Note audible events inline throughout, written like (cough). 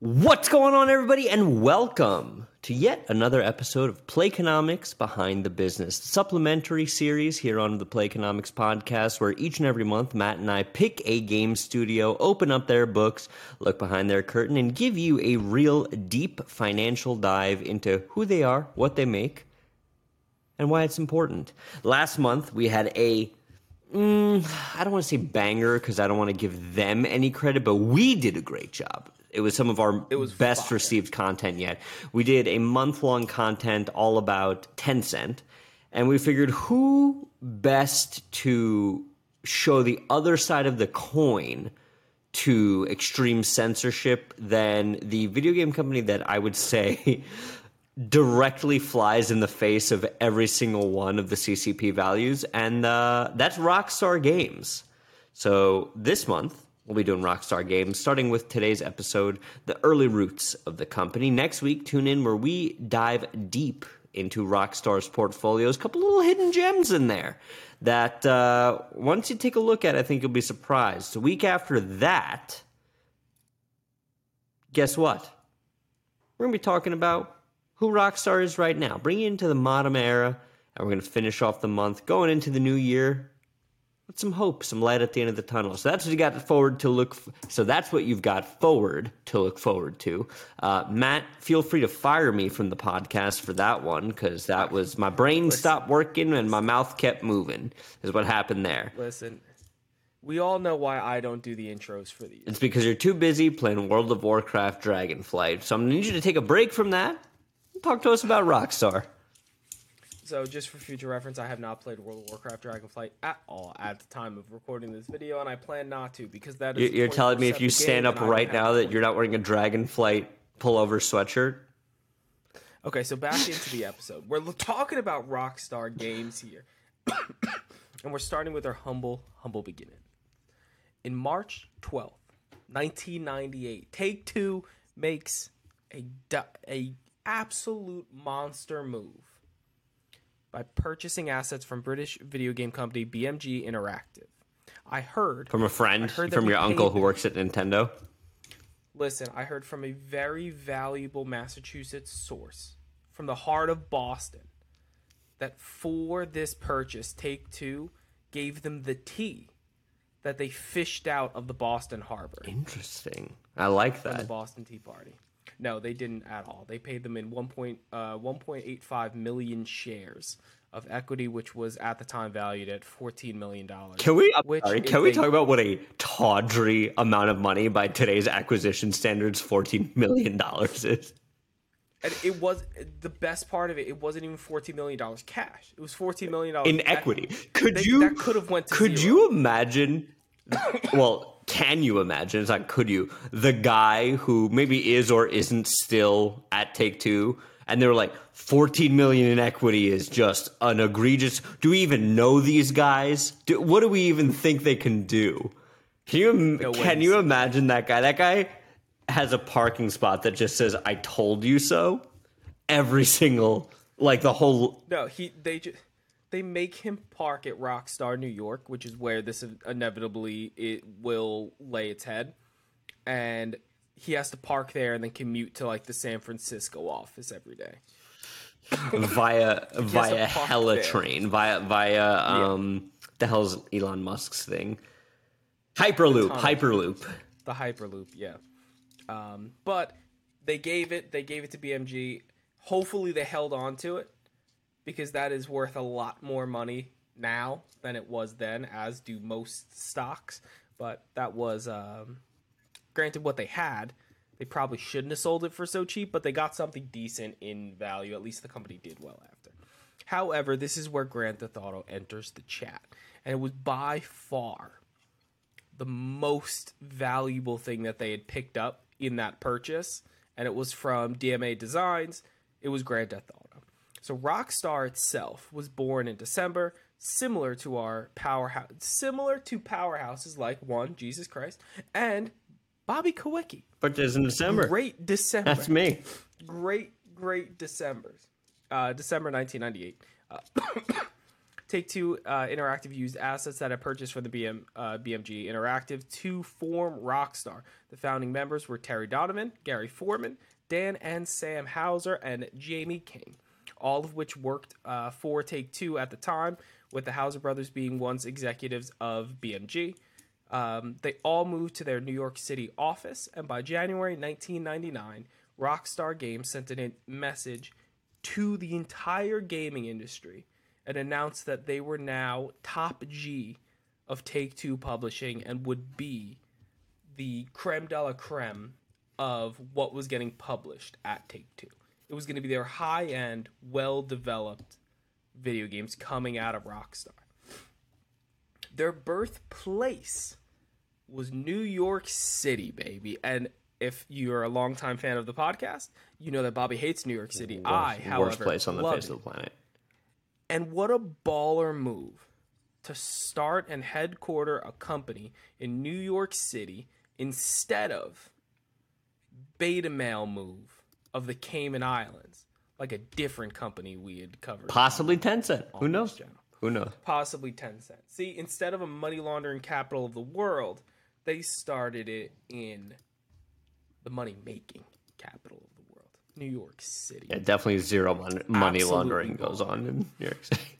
What's going on, everybody, and welcome to yet another episode of Playconomics Behind the Business, the supplementary series here on the Playconomics podcast, where each and every month Matt and I pick a game studio, open up their books, look behind their curtain, and give you a real deep financial dive into who they are, what they make, and why it's important. Last month we had a Mm, (sighs) I don't want to say banger because I don't want to give them any credit, but we did a great job. It was some of our It was best fire. received content yet. We did a month long content all about Tencent, and we figured who best to show the other side of the coin to extreme censorship than the video game company that I would (laughs) say directly flies in the face of every single one of the CCP values, and uh, that's Rockstar Games. So this month, we'll be doing Rockstar Games, starting with today's episode, The Early Roots of the Company. Next week, tune in where we dive deep into Rockstar's portfolios, a couple little hidden gems in there that uh, once you take a look at, I think you'll be surprised. The week after that, guess what? We're going to be talking about who Rockstar is right now, bring you into the modern era, and we're going to finish off the month going into the new year with some hope, some light at the end of the tunnel. So that's what you got forward to look. F- so that's what you've got forward to look forward to. Uh, Matt, feel free to fire me from the podcast for that one because that was my brain stopped working and my mouth kept moving. Is what happened there. Listen, we all know why I don't do the intros for these. It's because you're too busy playing World of Warcraft Dragonflight. So I'm gonna need you to take a break from that. Talk to us about Rockstar. So, just for future reference, I have not played World of Warcraft Dragonflight at all at the time of recording this video, and I plan not to because that is. You're telling me if you stand up and I don't right now that you're not wearing a Dragonflight pullover sweatshirt? Okay, so back into the episode. We're talking about Rockstar Games here. (coughs) and we're starting with our humble, humble beginning. In March 12th, 1998, Take Two makes a, a absolute monster move by purchasing assets from British video game company BMG Interactive. I heard From a friend, heard from your uncle who works at Nintendo? Listen, I heard from a very valuable Massachusetts source from the heart of Boston that for this purchase, Take Two gave them the tea that they fished out of the Boston Harbor Interesting. I like from the that. Boston Tea Party. No, they didn't at all. They paid them in 1. Point, uh, 1.85 million shares of equity, which was at the time valued at 14 million dollars. Can we, Which sorry, can we a- talk about what a tawdry amount of money by today's acquisition standards $14 million is? And it was the best part of it. It wasn't even fourteen million dollars cash. It was fourteen million dollars In equity. Could they- you, that could have went to could zero. you imagine, well, can you imagine, it's not could you, the guy who maybe is or isn't still at Take Two, and they're like, 14 million in equity is just an egregious. Do we even know these guys? Do, what do we even think they can do? Can you No can ways. you imagine that guy? That guy has a parking spot that just says "I told you so." Every single, like the whole. No, he they just they make him park at Rockstar New York, which is where this inevitably it will lay its head, and he has to park there and then commute to like the San Francisco office every day. (coughs) via via hella there. train. Via via um the hell's Elon Musk's thing. Hyperloop. Hyperloop. The hyperloop yeah. Um, but they gave it they gave it to bmg hopefully they held on to it because that is worth a lot more money now than it was then as do most stocks but that was um, granted what they had they probably shouldn't have sold it for so cheap but they got something decent in value at least the company did well after however this is where grand theft auto enters the chat and it was by far the most valuable thing that they had picked up in that purchase, and it was from DMA Designs. It was Grand Theft Auto. So Rockstar itself was born in December similar to our powerhouse, similar to powerhouses like one Jesus Christ and Bobby Kowicki. But there's in December. Great December. That's me. Great, great December's. Uh, December 1998. Uh, (coughs) Take Two uh, Interactive used assets that it purchased from the BM, uh, BMG Interactive to form Rockstar. The founding members were Terry Donovan, Gary Foreman, Dan and Sam Houser, and Jamie King, all of which worked uh, for Take Two at the time, with the Houser brothers being once executives of BMG. Um, they all moved to their New York City office, and by January 1999, Rockstar Games sent a message to the entire gaming industry and announced that they were now top G of Take Two Publishing and would be the creme de la creme of what was getting published at Take Two. It was going to be their high end, well developed video games coming out of Rockstar. Their birthplace was New York City, baby. And if you're a longtime fan of the podcast, you know that Bobby hates New York City. I, however, worst place on the face it. of the planet. And what a baller move to start and headquarter a company in New York City instead of beta mail move of the Cayman Islands, like a different company we had covered. Possibly Tencent. Who knows? channel. Who knows? Possibly Tencent. See, instead of a money laundering capital of the world, they started it in the money making capital of the world, New York City. Yeah, definitely zero mon- money Absolutely laundering goes on in New York City.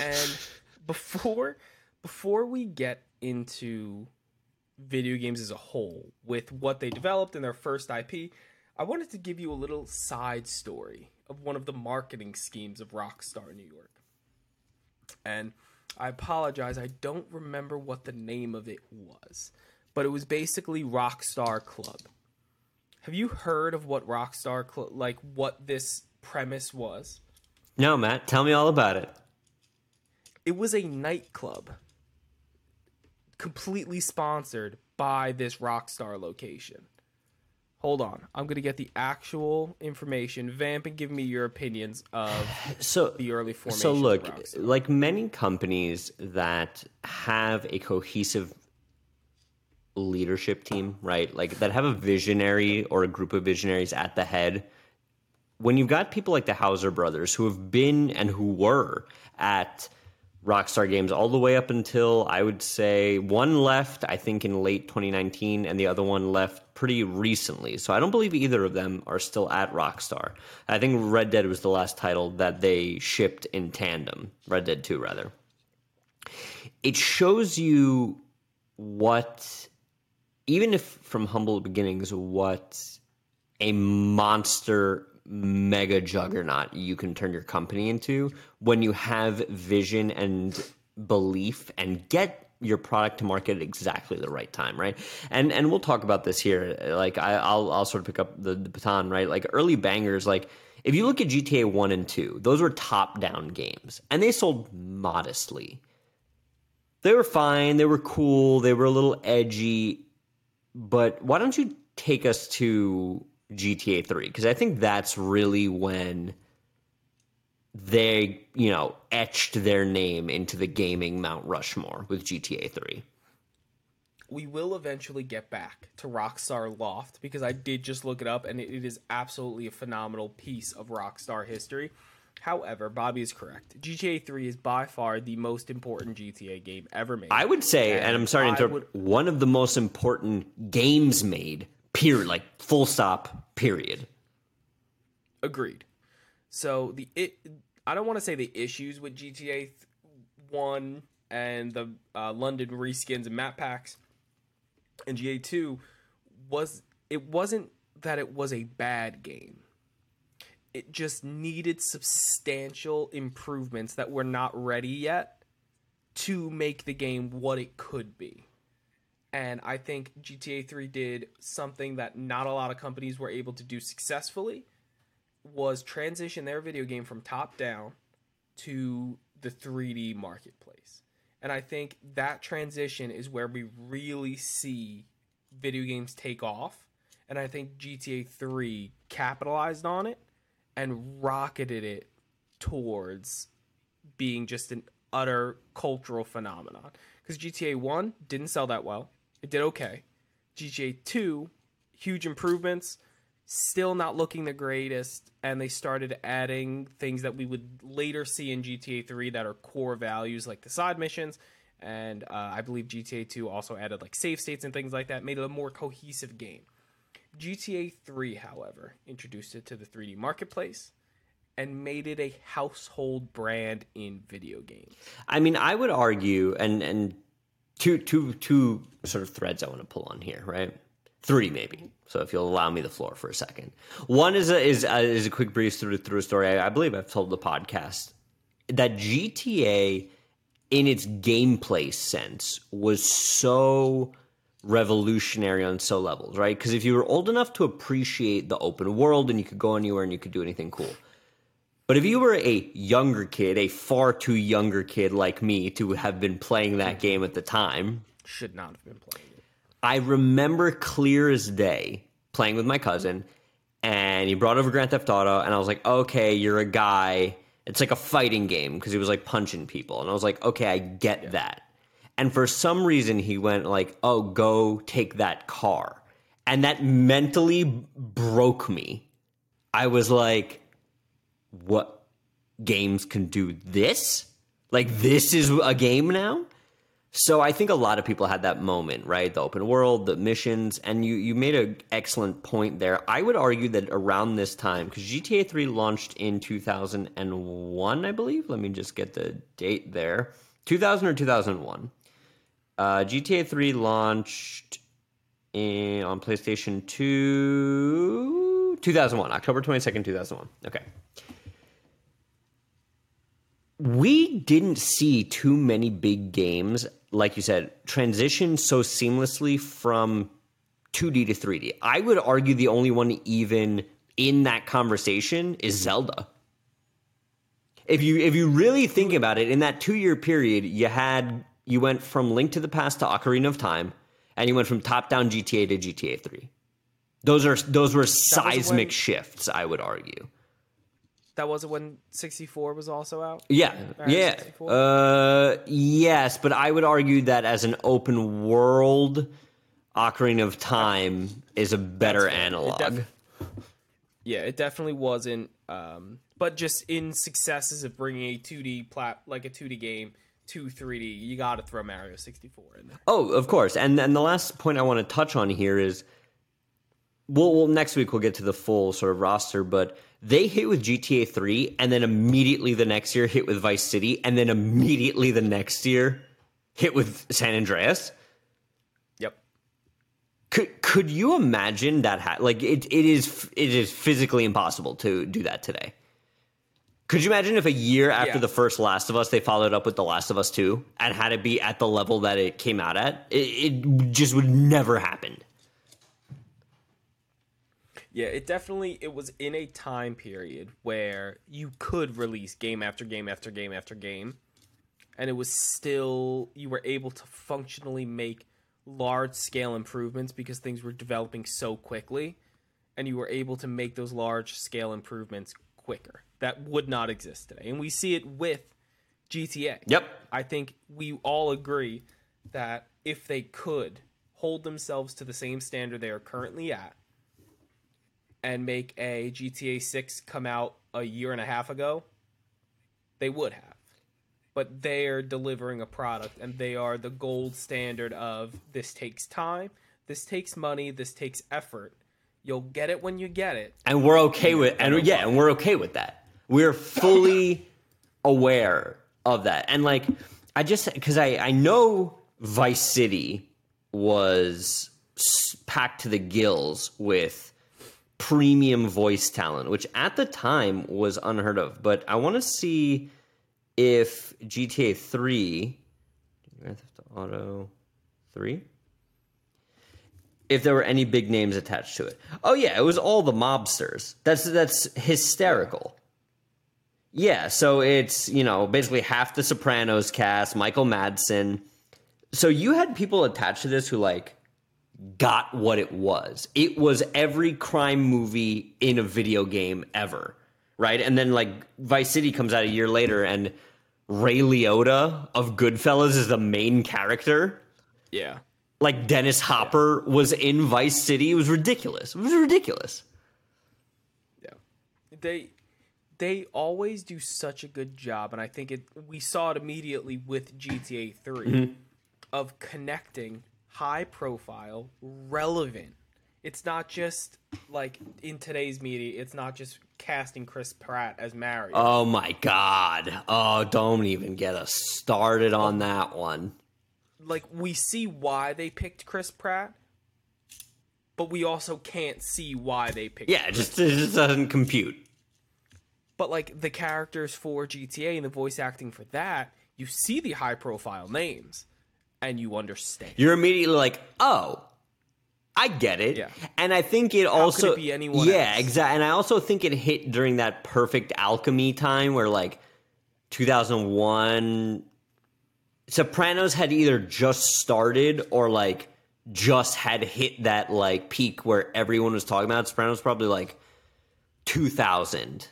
And (laughs) before before we get into video games as a whole with what they developed in their first IP, I wanted to give you a little side story of one of the marketing schemes of Rockstar New York. And I apologize, I don't remember what the name of it was, but it was basically Rockstar Club. Have you heard of what Rockstar Club like what this premise was? No, Matt, tell me all about it. it was a nightclub completely sponsored by this rockstar location hold on i'm gonna get the actual information vamp and give me your opinions of (sighs) So the early formation So look, like many companies that have a cohesive leadership team, right? Like that have a visionary or a group of visionaries at the head. When you've got people like the Houser brothers who have been and who were at Rockstar Games all the way up until I would say one left, I think in late 2019, and the other one left pretty recently. So I don't believe either of them are still at Rockstar. I think Red Dead was the last title that they shipped in tandem, Red Dead 2, rather. It shows you what, even if from humble beginnings, what a monster mega juggernaut you can turn your company into when you have vision and belief and get your product to market at exactly the right time, right? And and we'll talk about this here. Like I, I'll I'll sort of pick up the, the baton, right? Like early bangers, like if you look at GTA one and two, those were top down games, and they sold modestly. They were fine. They were cool. They were a little edgy. But why don't you take us to GTA 3 because I think that's really when they, you know, etched their name into the gaming Mount Rushmore with GTA 3. we will eventually get back to rockstar loft because i did just look it up and it, is absolutely a phenomenal piece of rockstar history. However bobby is correct. Gta 3 is by far the most important gta game ever made. I would say, and, I'm sorry to interrupt, one of the most important games made, period, like full stop, period. Agreed. So the it I don't want to say the issues with GTA One and the uh, London reskins and map packs and GTA Two was it wasn't that it was a bad game. It just needed substantial improvements that were not ready yet to make the game what it could be. And I think GTA 3 did something that not a lot of companies were able to do successfully was transition their video game from top down to the 3D marketplace. And I think that transition is where we really see video games take off. And I think GTA 3 capitalized on it and rocketed it towards being just an utter cultural phenomenon. Because GTA 1 didn't sell that well. It did okay. GTA 2, huge improvements, still not looking the greatest. And they started adding things that we would later see in GTA 3 that are core values, like the side missions. And uh, I believe GTA 2 also added like save states and things like that, made it a more cohesive game. GTA 3, however, introduced it to the 3D marketplace and made it a household brand in video games. I mean, I would argue, and and two two two sort of threads I want to pull on here, right? Three maybe. So if you'll allow me the floor for a second, one is a is a, is a quick breeze through through a story. I, I believe I've told the podcast that GTA, in its gameplay sense, was so revolutionary on so levels, right? Because if you were old enough to appreciate the open world and you could go anywhere and you could do anything cool, but if you were a younger kid, a far too younger kid like me to have been playing that game at the time, should not have been playing it. I remember clear as day playing with my cousin, and he brought over Grand Theft Auto, and I was like, okay, you're a guy. It's like a fighting game because he was like punching people, and I was like, okay, I get yeah. that. And for some reason, he went like, oh, go take that car, and that mentally broke me. I was like what games can do this? Like this is a game now? So I think a lot of people had that moment, right? The open world, the missions, and you you made an excellent point there. I would argue that around this time, because GTA 3 launched in 2001, I believe. Let me just get the date there. 2000 or 2001. Uh, GTA 3 launched in, on PlayStation 2 2001, October 22nd, 2001. Okay we didn't see too many big games, like you said, transition so seamlessly from 2D to 3D. I would argue the only one even in that conversation is mm-hmm. Zelda. If you if you really think about it, in that two year period, you had you went from Link to the Past to Ocarina of Time, and you went from top down GTA to GTA 3. Those are those were seismic when, shifts, I would argue. That wasn't when 64 was also out? Yeah. yeah. Uh, yes, but I would argue that as an open world, Ocarina of Time is a better analog. It def- yeah, it definitely wasn't. Um, but just in successes of bringing a 2D plat like a 2D game to 3D, you got to throw Mario 64 in there. Oh, of course. And and the last point I want to touch on here is well, well, next week we'll get to the full sort of roster, but they hit with GTA 3 and then immediately the next year hit with Vice City and then immediately the next year hit with San Andreas. Yep. Could could you imagine that ha- like it it is it is physically impossible to do that today. Could you imagine if a year after yeah. the first Last of Us they followed up with The Last of Us 2 and had it be at the level that it came out at? It, it just would never happen. Yeah, it definitely it was in a time period where you could release game after game after game after game and it was still you were able to functionally make large scale improvements because things were developing so quickly and you were able to make those large scale improvements quicker. That would not exist today. And we see it with GTA. Yep. I think we all agree that if they could hold themselves to the same standard they are currently at and make a GTA 6 come out a year and a half ago, they would have. But they're delivering a product and they are the gold standard of this takes time, this takes money, this takes effort. You'll get it when you get it. And we're okay with and yeah, and we're okay with that. We're fully (laughs) aware of that. And like I just cuz I I know Vice City was packed to the gills with premium voice talent, which at the time was unheard of. But I want to see if GTA 3, Grand Theft Auto 3, if there were any big names attached to it. Oh yeah, it was all the mobsters. That's that's hysterical. Yeah, so it's, you know, basically half the Sopranos cast, Michael Madsen. So you had people attached to this who like got what it was. It was every crime movie in a video game ever, right? And then like Vice City comes out a year later and Ray Liotta of Goodfellas is the main character. Yeah. Like Dennis Hopper was in Vice City. It was ridiculous. It was ridiculous. Yeah. They they always do such a good job and I think it we saw it immediately with GTA 3 mm-hmm. of connecting high profile, relevant. It's not just like in today's media, it's not just casting Chris Pratt as Mario. Oh my god. Oh, don't even get us started on that one. like we see why they picked Chris Pratt, but we also can't see why they picked Yeah, it just it just doesn't compute. But like the characters for GTA and the voice acting for that, you see the high profile names and you understand. You're immediately like, "Oh, I get it." Yeah. And I think it also it be anyone Yeah, exactly. And I also think it hit during that perfect alchemy time where like 2001 Sopranos had either just started or like just had hit that like peak where everyone was talking about. Sopranos probably like 2000.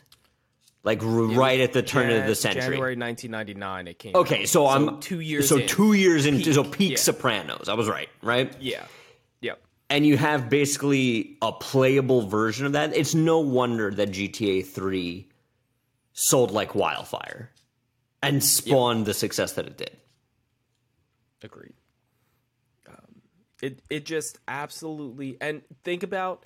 Like right at the turn of the century. January 1999 it came. Okay, out. so, I'm 2 years So in. 2 years into so Peak, peak yeah. Sopranos. I was right, right? Yeah. Yep. and you have basically a playable version of that, it's no wonder that GTA 3 sold like wildfire and spawned the success that it did. Agreed. Um, it it just absolutely and think about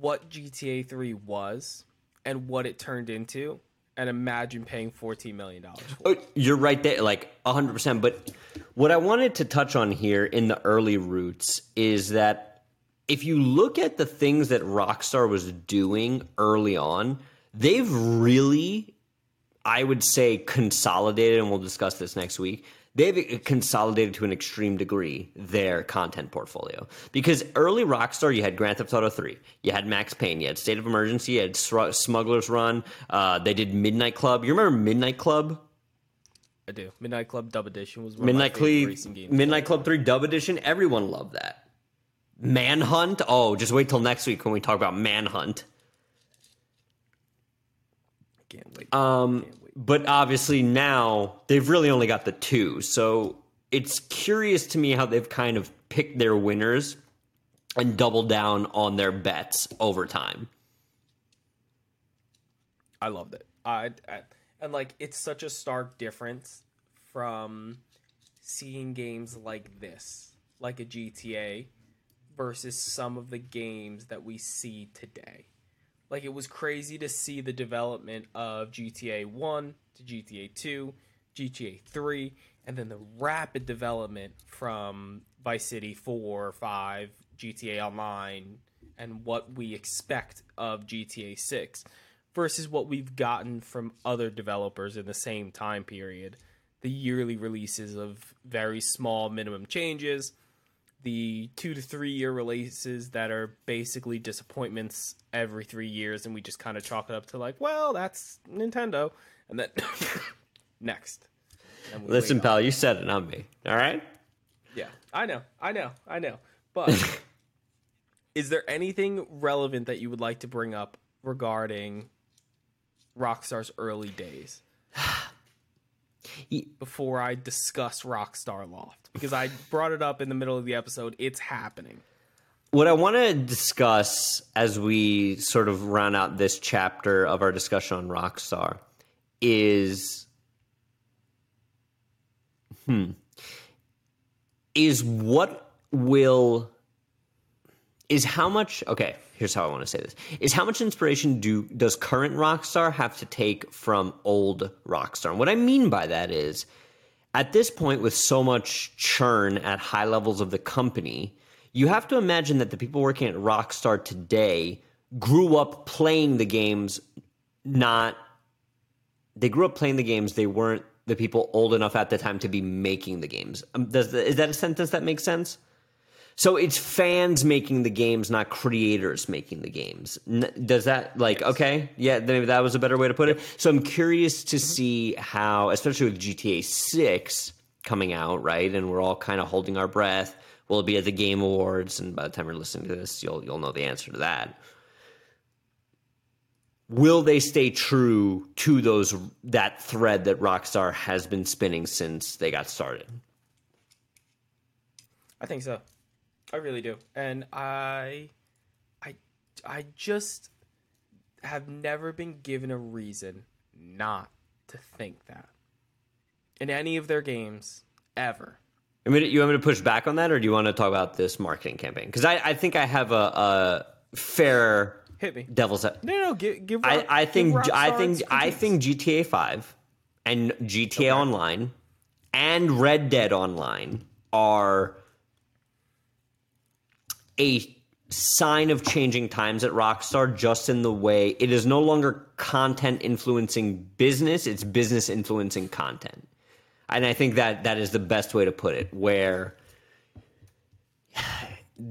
what GTA 3 was and what it turned into and imagine paying 14 million dollars Oh, You're right there, like 100%. But what I wanted to touch on here in the early roots is that if you look at the things that Rockstar was doing early on, they've really, I would say, consolidated, and we'll discuss this next week. They've consolidated to an extreme degree their content portfolio. Because early Rockstar, you had Grand Theft Auto 3, you had Max Payne, you had State of Emergency, you had Smuggler's Run, uh, they did Midnight Club. You remember Midnight Club? I do. Midnight Club Dub Edition was one Midnight of my favorite Club, games. Midnight Club 3 Dub Edition, everyone loved that. Manhunt, oh, just wait till next week when we talk about Manhunt. Can't wait. Um, Can't wait. But obviously now they've really only got the two, so it's curious to me how they've kind of picked their winners and doubled down on their bets over time. I loved it. I, I and like it's such a stark difference from seeing games like this, like a GTA, versus some of the games that we see today. Like it was crazy to see the development of GTA 1 to GTA 2, GTA 3, and then the rapid development from Vice City 4, 5, GTA Online, and what we expect of GTA 6 versus what we've gotten from other developers in the same time period. The yearly releases of very small minimum changes, the two to three year releases that are basically disappointments every three years, and we just kind of chalk it up to like, well, that's Nintendo, and then (laughs) next. And Listen, pal, you said it, not me. All right? yeah, I know, I know, I know. But (laughs) is there anything relevant that you would like to bring up regarding Rockstar's early days? (sighs) (sighs) Before I discuss Rockstar Loft, because I brought it up in the middle of the episode, it's happening. What I want to discuss as we sort of round out this chapter of our discussion on Rockstar is hmm is what will is how much okay here's how i want to say this. Is how much inspiration do does current rockstar have to take from old rockstar and what i mean by that is at this point with so much churn at high levels of the company you have to imagine that the people working at rockstar today grew up playing the games not they grew up playing the games they weren't the people old enough at the time to be making the games. Um, does the, is that a sentence that makes sense so it's fans making the games not creators making the games. Does that like okay yeah maybe that was a better way to put it. So i'm curious to mm-hmm. see how especially with gta 6 coming out right and we're all kind of holding our breath will it be at the game awards and by the time you're listening to this you'll you'll know the answer to that. Will they stay true to those that thread that Rockstar has been spinning since they got started? I think so. I really do. And I I I just have never been given a reason not to think that. In any of their games ever. I mean, you want me to push back on that, or do you want to talk about this marketing campaign? Because I, I think I have a, a fair Hit me. devil's. No, no, give give. I, I give think I think I think GTA Five and GTA Online and Red Dead Online are a sign of changing times at Rockstar just in the way it is no longer content influencing business, it's business influencing content. And I think that that is the best way to put it where (sighs)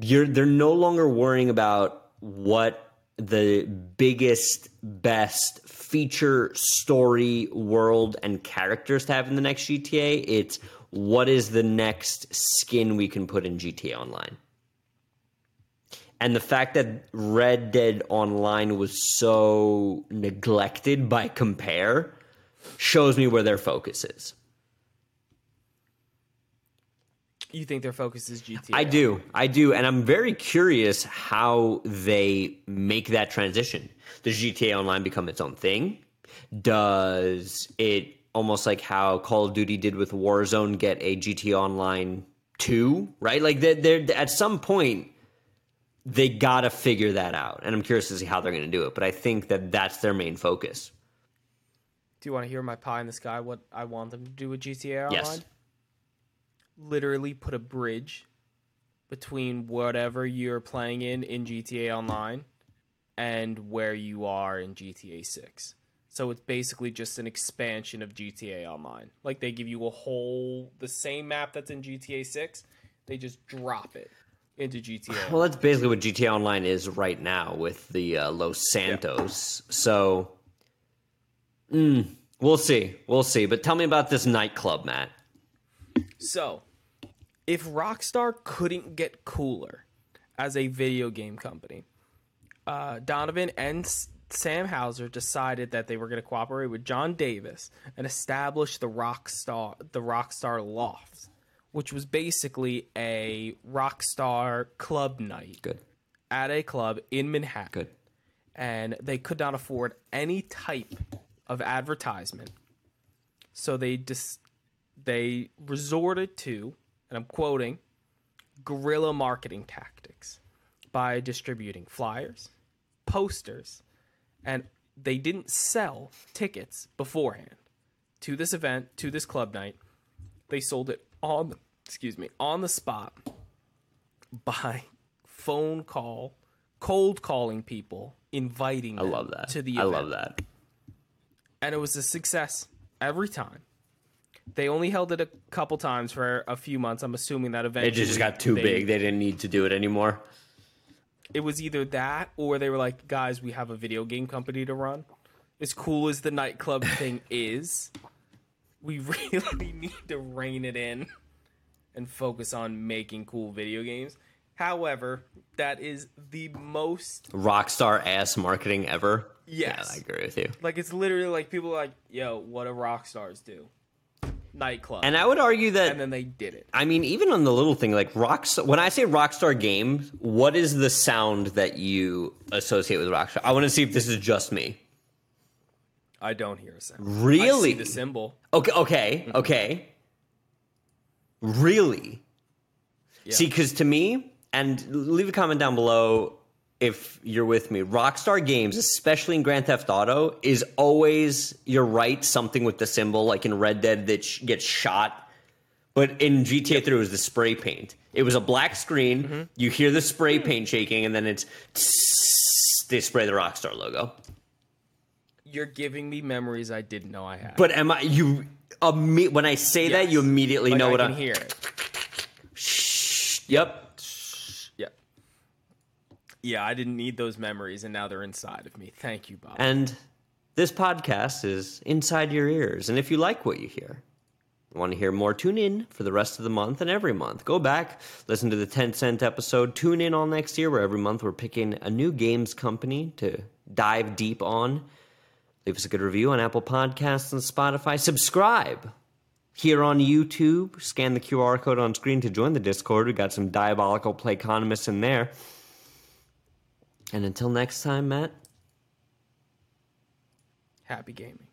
you're they're no longer worrying about what the biggest best feature story world and characters to have in the next GTA it's what is the next skin we can put in GTA online and the fact that Red Dead Online was so neglected by compare shows me where their focus is You think their focus is GTA? I do. I do. And I'm very curious how they make that transition. Does GTA Online become its own thing? Does it almost like how Call of Duty did with Warzone get a GTA Online 2? Right? Like, they're, they're, at some point, they got to figure that out. And I'm curious to see how they're going to do it. But I think that that's their main focus. Do you want to hear my pie in the sky? What I want them to do with GTA Online? Yes. Literally put a bridge between whatever you're playing in in GTA Online and where you are in GTA 6. So it's basically just an expansion of GTA Online. Like they give you a whole the same map that's in GTA 6, they just drop it into GTA. Well, that's basically what GTA Online is right now with the uh, Los Santos. So, mm, we'll see. We'll see. But tell me about this nightclub, Matt. So, if Rockstar couldn't get cooler as a video game company, uh, Donovan and Sam Houser decided that they were going to cooperate with John Davis and establish the Rockstar the Rockstar Loft, which was basically a Rockstar club night Good. at a club in Manhattan Good. and they could not afford any type of advertisement. So they dis- they resorted to, and I'm quoting, guerrilla marketing tactics by distributing flyers, posters, and they didn't sell tickets beforehand to this event, to this club night. They sold it on, excuse me, on the spot by phone call, cold calling people, inviting I love that. to the I love that. And it was a success every time. They only held it a couple times for a few months. I'm assuming that eventually It just got too they- big. They didn't need to do it anymore. It was either that or they were like, guys, we have a video game company to run. As cool as the nightclub thing (laughs) is, we (laughs) really need to rein it in and focus on making cool video games. However, that is the most Rockstar ass marketing ever. Yes. Yeah, I agree with you. like it's literally like people are like, yo, what do rock stars do? Nightclub. And I would argue that and then they did it. I mean, even on the little thing like Rockstar. When I say Rockstar Games, what is the sound that you associate with Rockstar? I want to see if this is just me. I don't hear a sound. Really? I see the symbol. Okay, okay, mm-hmm. okay. Really? See, because to me, and leave a comment down below if you're with me. Rockstar Games, especially in Grand Theft Auto, is always you're right. Something with the symbol, like in Red Dead, that sh- gets shot. But in GTA 3, it was the spray paint. It was a black screen. Mm-hmm. You hear the spray paint shaking, and then it's they spray the Rockstar logo. You're giving me memories I didn't know I had. But am I you? Imme- when I say that, you immediately like, know I what I'm. hear it. Yep. Yeah. Yeah, I didn't need those memories, and now they're inside of me. Thank you, Bob. And this podcast is inside your ears. And if you like what you hear, want to hear more, tune in for the rest of the month and every month. Go back, listen to the Tencent episode, tune in all next year, where every month we're picking a new games company to dive deep on. Leave us a good review on Apple Podcasts and Spotify. Subscribe here on YouTube. Scan the QR code on screen to join the Discord. We got some diabolical play economists in there. And until next time, Matt. Happy gaming.